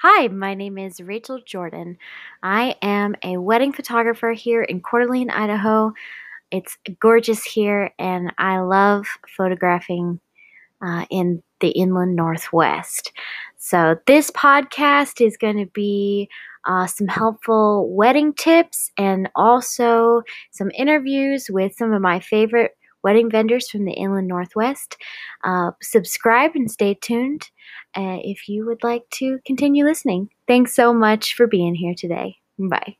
Hi, my name is Rachel Jordan. I am a wedding photographer here in Coeur d'Alene, Idaho. It's gorgeous here, and I love photographing uh, in the inland northwest. So, this podcast is going to be uh, some helpful wedding tips and also some interviews with some of my favorite wedding vendors from the inland northwest. Uh, subscribe and stay tuned uh, if you would like to continue listening. Thanks so much for being here today. Bye.